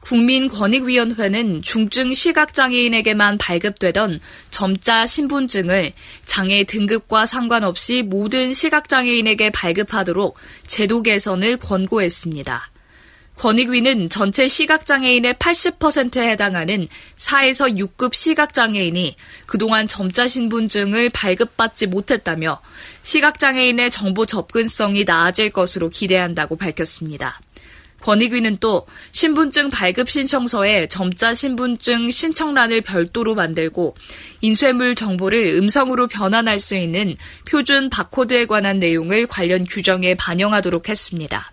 국민권익위원회는 중증 시각장애인에게만 발급되던 점자 신분증을 장애 등급과 상관없이 모든 시각장애인에게 발급하도록 제도 개선을 권고했습니다. 권익위는 전체 시각장애인의 80%에 해당하는 4에서 6급 시각장애인이 그동안 점자 신분증을 발급받지 못했다며 시각장애인의 정보 접근성이 나아질 것으로 기대한다고 밝혔습니다. 권익위는 또 신분증 발급 신청서에 점자 신분증 신청란을 별도로 만들고 인쇄물 정보를 음성으로 변환할 수 있는 표준 바코드에 관한 내용을 관련 규정에 반영하도록 했습니다.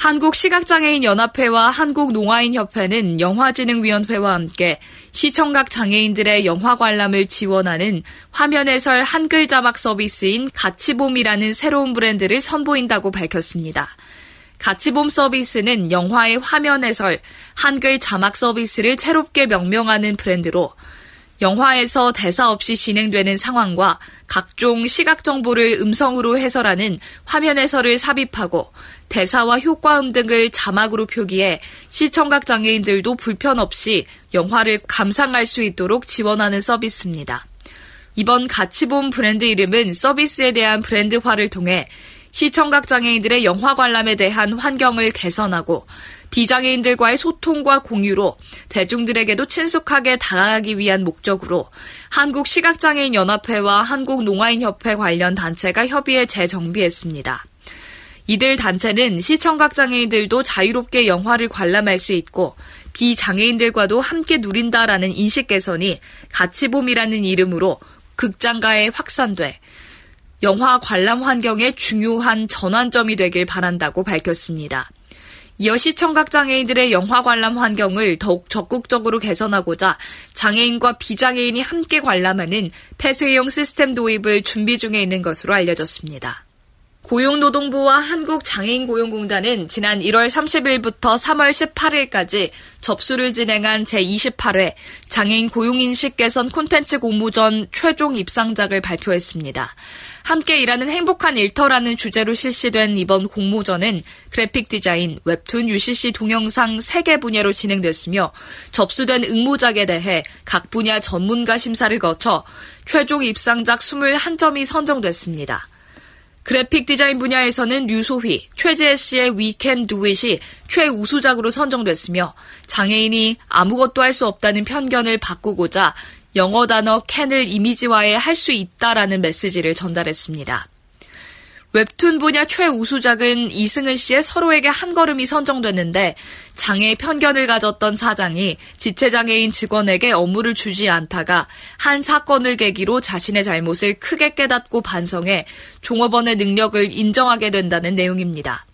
한국시각장애인연합회와 한국농아인협회는 영화진흥위원회와 함께 시청각 장애인들의 영화 관람을 지원하는 화면 해설 한글 자막 서비스인 가치봄이라는 새로운 브랜드를 선보인다고 밝혔습니다. 가치봄 서비스는 영화의 화면 해설, 한글 자막 서비스를 새롭게 명명하는 브랜드로 영화에서 대사 없이 진행되는 상황과 각종 시각 정보를 음성으로 해설하는 화면 해설을 삽입하고 대사와 효과음 등을 자막으로 표기해 시청각 장애인들도 불편 없이 영화를 감상할 수 있도록 지원하는 서비스입니다. 이번 가치본 브랜드 이름은 서비스에 대한 브랜드화를 통해 시청각 장애인들의 영화 관람에 대한 환경을 개선하고 비장애인들과의 소통과 공유로 대중들에게도 친숙하게 다가가기 위한 목적으로 한국시각장애인연합회와 한국농아인협회 관련 단체가 협의해 재정비했습니다. 이들 단체는 시청각 장애인들도 자유롭게 영화를 관람할 수 있고 비장애인들과도 함께 누린다라는 인식 개선이 가치봄이라는 이름으로 극장가에 확산돼 영화 관람 환경에 중요한 전환점이 되길 바란다고 밝혔습니다. 이어 시청각 장애인들의 영화 관람 환경을 더욱 적극적으로 개선하고자 장애인과 비장애인이 함께 관람하는 폐쇄형 시스템 도입을 준비 중에 있는 것으로 알려졌습니다. 고용노동부와 한국장애인고용공단은 지난 1월 30일부터 3월 18일까지 접수를 진행한 제28회 장애인 고용인식 개선 콘텐츠 공모전 최종 입상작을 발표했습니다. 함께 일하는 행복한 일터라는 주제로 실시된 이번 공모전은 그래픽 디자인, 웹툰, UCC 동영상 3개 분야로 진행됐으며 접수된 응모작에 대해 각 분야 전문가 심사를 거쳐 최종 입상작 21점이 선정됐습니다. 그래픽 디자인 분야에서는 류소휘, 최재혜 씨의 We Can Do It이 최우수작으로 선정됐으며 장애인이 아무것도 할 수 없다는 편견을 바꾸고자 영어 단어 캔을 이미지화해 할 수 있다라는 메시지를 전달했습니다. 웹툰 분야 최우수작은 이승은 씨의 서로에게 한 걸음이 선정됐는데 장애 편견을 가졌던 사장이 지체장애인 직원에게 업무를 주지 않다가 한 사건을 계기로 자신의 잘못을 크게 깨닫고 반성해 종업원의 능력을 인정하게 된다는 내용입니다.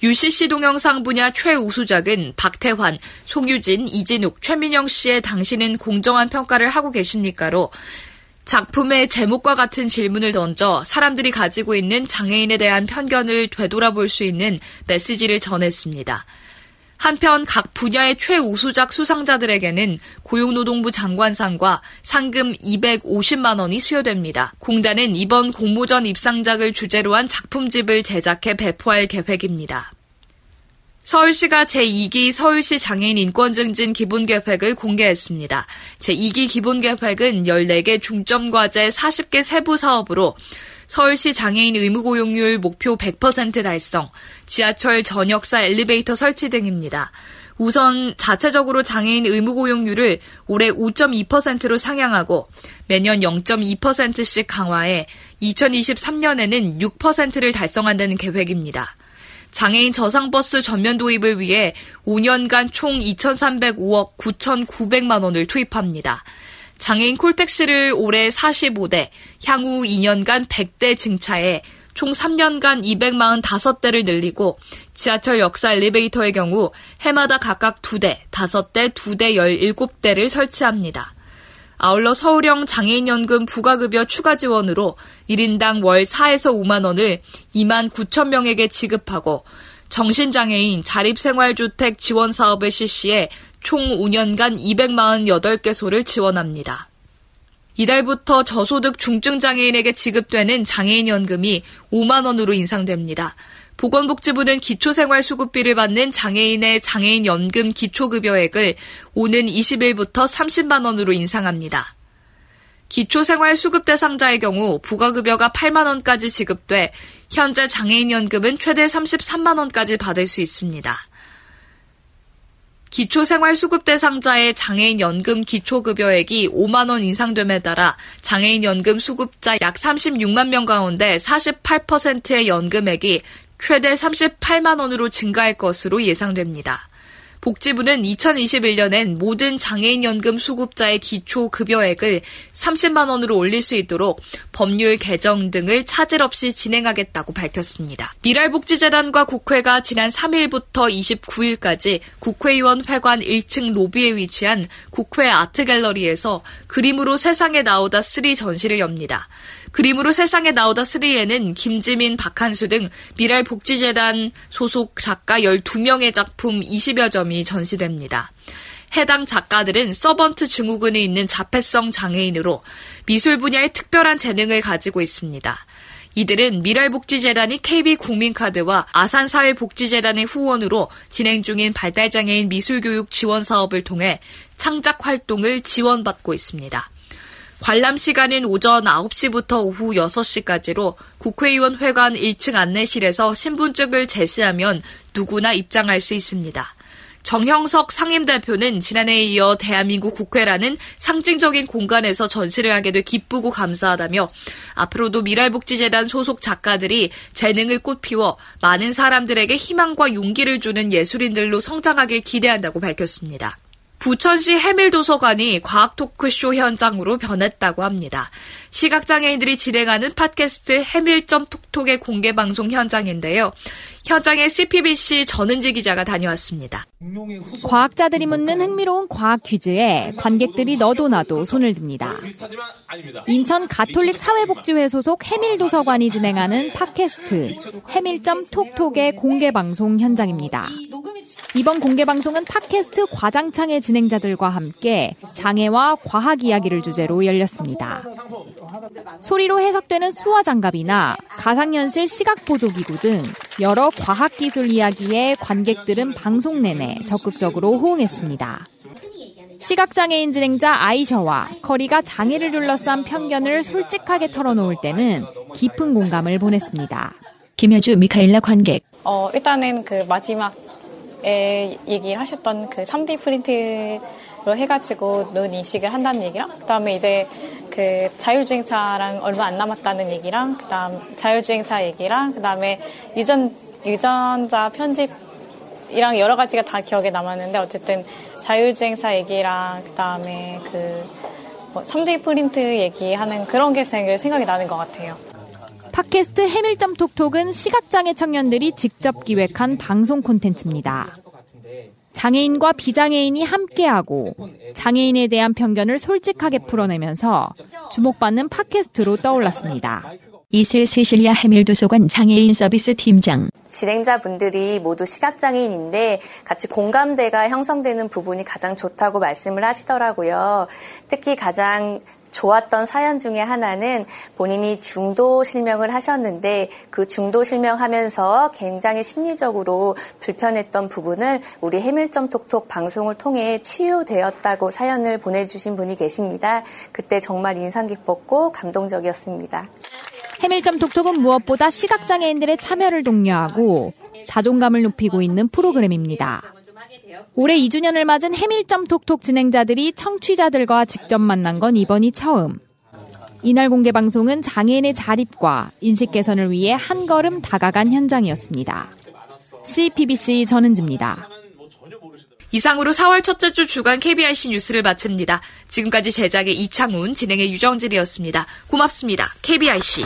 UCC 동영상 분야 최우수작은 박태환, 송유진, 이진욱, 최민영 씨의 당신은 공정한 평가를 하고 계십니까로 작품의 제목과 같은 질문을 던져 사람들이 가지고 있는 장애인에 대한 편견을 되돌아볼 수 있는 메시지를 전했습니다. 한편 각 분야의 최우수작 수상자들에게는 고용노동부 장관상과 상금 250만 원이 수여됩니다. 공단은 이번 공모전 입상작을 주제로 한 작품집을 제작해 배포할 계획입니다. 서울시가 제2기 서울시 장애인 인권증진 기본계획을 공개했습니다. 제2기 기본계획은 14개 중점과제 40개 세부 사업으로 서울시 장애인 의무고용률 목표 100% 달성, 지하철 전역사 엘리베이터 설치 등입니다. 우선 자체적으로 장애인 의무고용률을 올해 5.2%로 상향하고 매년 0.2%씩 강화해 2023년에는 6%를 달성한다는 계획입니다. 장애인 저상버스 전면 도입을 위해 5년간 총 2,305억 9,900만 원을 투입합니다. 장애인 콜택시를 올해 45대, 향후 2년간 100대 증차해 총 3년간 245대를 늘리고 지하철 역사 엘리베이터의 경우 해마다 각각 2대, 5대, 2대 17대를 설치합니다. 아울러 서울형 장애인연금 부가급여 추가 지원으로 1인당 월 4에서 5만 원을 2만 9천 명에게 지급하고 정신장애인 자립생활주택 지원 사업을 실시해 총 5년간 248개소를 지원합니다. 이달부터 저소득 중증장애인에게 지급되는 장애인연금이 5만 원으로 인상됩니다. 보건복지부는 기초생활수급비를 받는 장애인의 장애인 연금 기초급여액을 오는 20일부터 30만 원으로 인상합니다. 기초생활수급 대상자의 경우 부가급여가 8만 원까지 지급돼 현재 장애인 연금은 최대 33만 원까지 받을 수 있습니다. 기초생활수급 대상자의 장애인연금 기초급여액이 5만 원 인상됨에 따라 장애인연금 수급자 약 36만 명 가운데 48%의 연금액이 최대 38만 원으로 증가할 것으로 예상됩니다. 복지부는 2021년엔 모든 장애인연금 수급자의 기초 급여액을 30만 원으로 올릴 수 있도록 법률 개정 등을 차질 없이 진행하겠다고 밝혔습니다. 미랄복지재단과 국회가 지난 3일부터 29일까지 국회의원 회관 1층 로비에 위치한 국회 아트갤러리에서 그림으로 세상에 나오다 3 전시를 엽니다. 그림으로 세상에 나오다 3에는 김지민, 박한수 등 미랄복지재단 소속 작가 12명의 작품 20여 점이 전시됩니다. 해당 작가들은 서번트 증후군이 있는 자폐성 장애인으로 미술 분야의 특별한 재능을 가지고 있습니다. 이들은 미랄복지재단이 KB국민카드와 아산사회복지재단의 후원으로 진행 중인 발달장애인 미술교육 지원 사업을 통해 창작 활동을 지원받고 있습니다. 관람 시간은 오전 9시부터 오후 6시까지로 국회의원 회관 1층 안내실에서 신분증을 제시하면 누구나 입장할 수 있습니다. 정형석 상임대표는 지난해에 이어 대한민국 국회라는 상징적인 공간에서 전시를 하게 돼 기쁘고 감사하다며 앞으로도 미랄복지재단 소속 작가들이 재능을 꽃피워 많은 사람들에게 희망과 용기를 주는 예술인들로 성장하길 기대한다고 밝혔습니다. 부천시 해밀도서관이 과학 토크쇼 현장으로 변했다고 합니다. 시각장애인들이 진행하는 팟캐스트 해밀점 톡톡의 공개 방송 현장인데요. 현장에 CPBC 전은지 기자가 다녀왔습니다. 과학자들이 묻는 흥미로운 과학 퀴즈에 관객들이 너도 나도 손을 듭니다. 인천 가톨릭 사회복지회 소속 해밀도서관이 진행하는 팟캐스트 해밀점 톡톡의 공개 방송 현장입니다. 이번 공개 방송은 팟캐스트 과장창의 진행자들과 함께 장애와 과학 이야기를 주제로 열렸습니다. 소리로 해석되는 수화 장갑이나 가상현실 시각 보조 기구 등 여러 과학 기술 이야기에 관객들은 방송 내내 적극적으로 호응했습니다. 시각장애인 진행자 아이셔와 커리가 장애를 둘러싼 편견을 솔직하게 털어놓을 때는 깊은 공감을 보냈습니다. 김여주 미카일라 관객. 어, 일단은 그 마지막 에 얘기를 하셨던 그 3D 프린트로 해가지고 눈 인식을 한다는 얘기랑, 그 다음에 이제 그 자율주행차랑 얼마 안 남았다는 얘기랑, 그 다음 자율주행차 얘기랑, 그 다음에 유전, 유전자 편집이랑 여러 가지가 다 기억에 남았는데, 어쨌든 자율주행차 얘기랑 그다음에 그 뭐 3D 프린트 얘기하는 그런 게 생각이 나는 것 같아요. 팟캐스트 해밀점 톡톡은 시각장애 청년들이 직접 기획한 방송 콘텐츠입니다. 장애인과 비장애인이 함께하고 장애인에 대한 편견을 솔직하게 풀어내면서 주목받는 팟캐스트로 떠올랐습니다. 이슬 세실리아 해밀 도서관 장애인 서비스 팀장. 진행자분들이 모두 시각장애인인데 같이 공감대가 형성되는 부분이 가장 좋다고 말씀을 하시더라고요. 특히 가장 좋았던 사연 중에 하나는 본인이 중도 실명을 하셨는데 그 중도 실명하면서 굉장히 심리적으로 불편했던 부분을 우리 해밀점 톡톡 방송을 통해 치유되었다고 사연을 보내주신 분이 계십니다. 그때 정말 인상 깊었고 감동적이었습니다. 해밀점 톡톡은 무엇보다 시각장애인들의 참여를 독려하고 자존감을 높이고 있는 프로그램입니다. 올해 2주년을 맞은 해밀점 톡톡 진행자들이 청취자들과 직접 만난 건 이번이 처음. 이날 공개 방송은 장애인의 자립과 인식 개선을 위해 한 걸음 다가간 현장이었습니다. CPBC 전은지입니다. 이상으로 4월 첫째 주 주간 KBIC 뉴스를 마칩니다. 지금까지 제작의 이창훈, 진행의 유정진이었습니다. 고맙습니다. KBIC.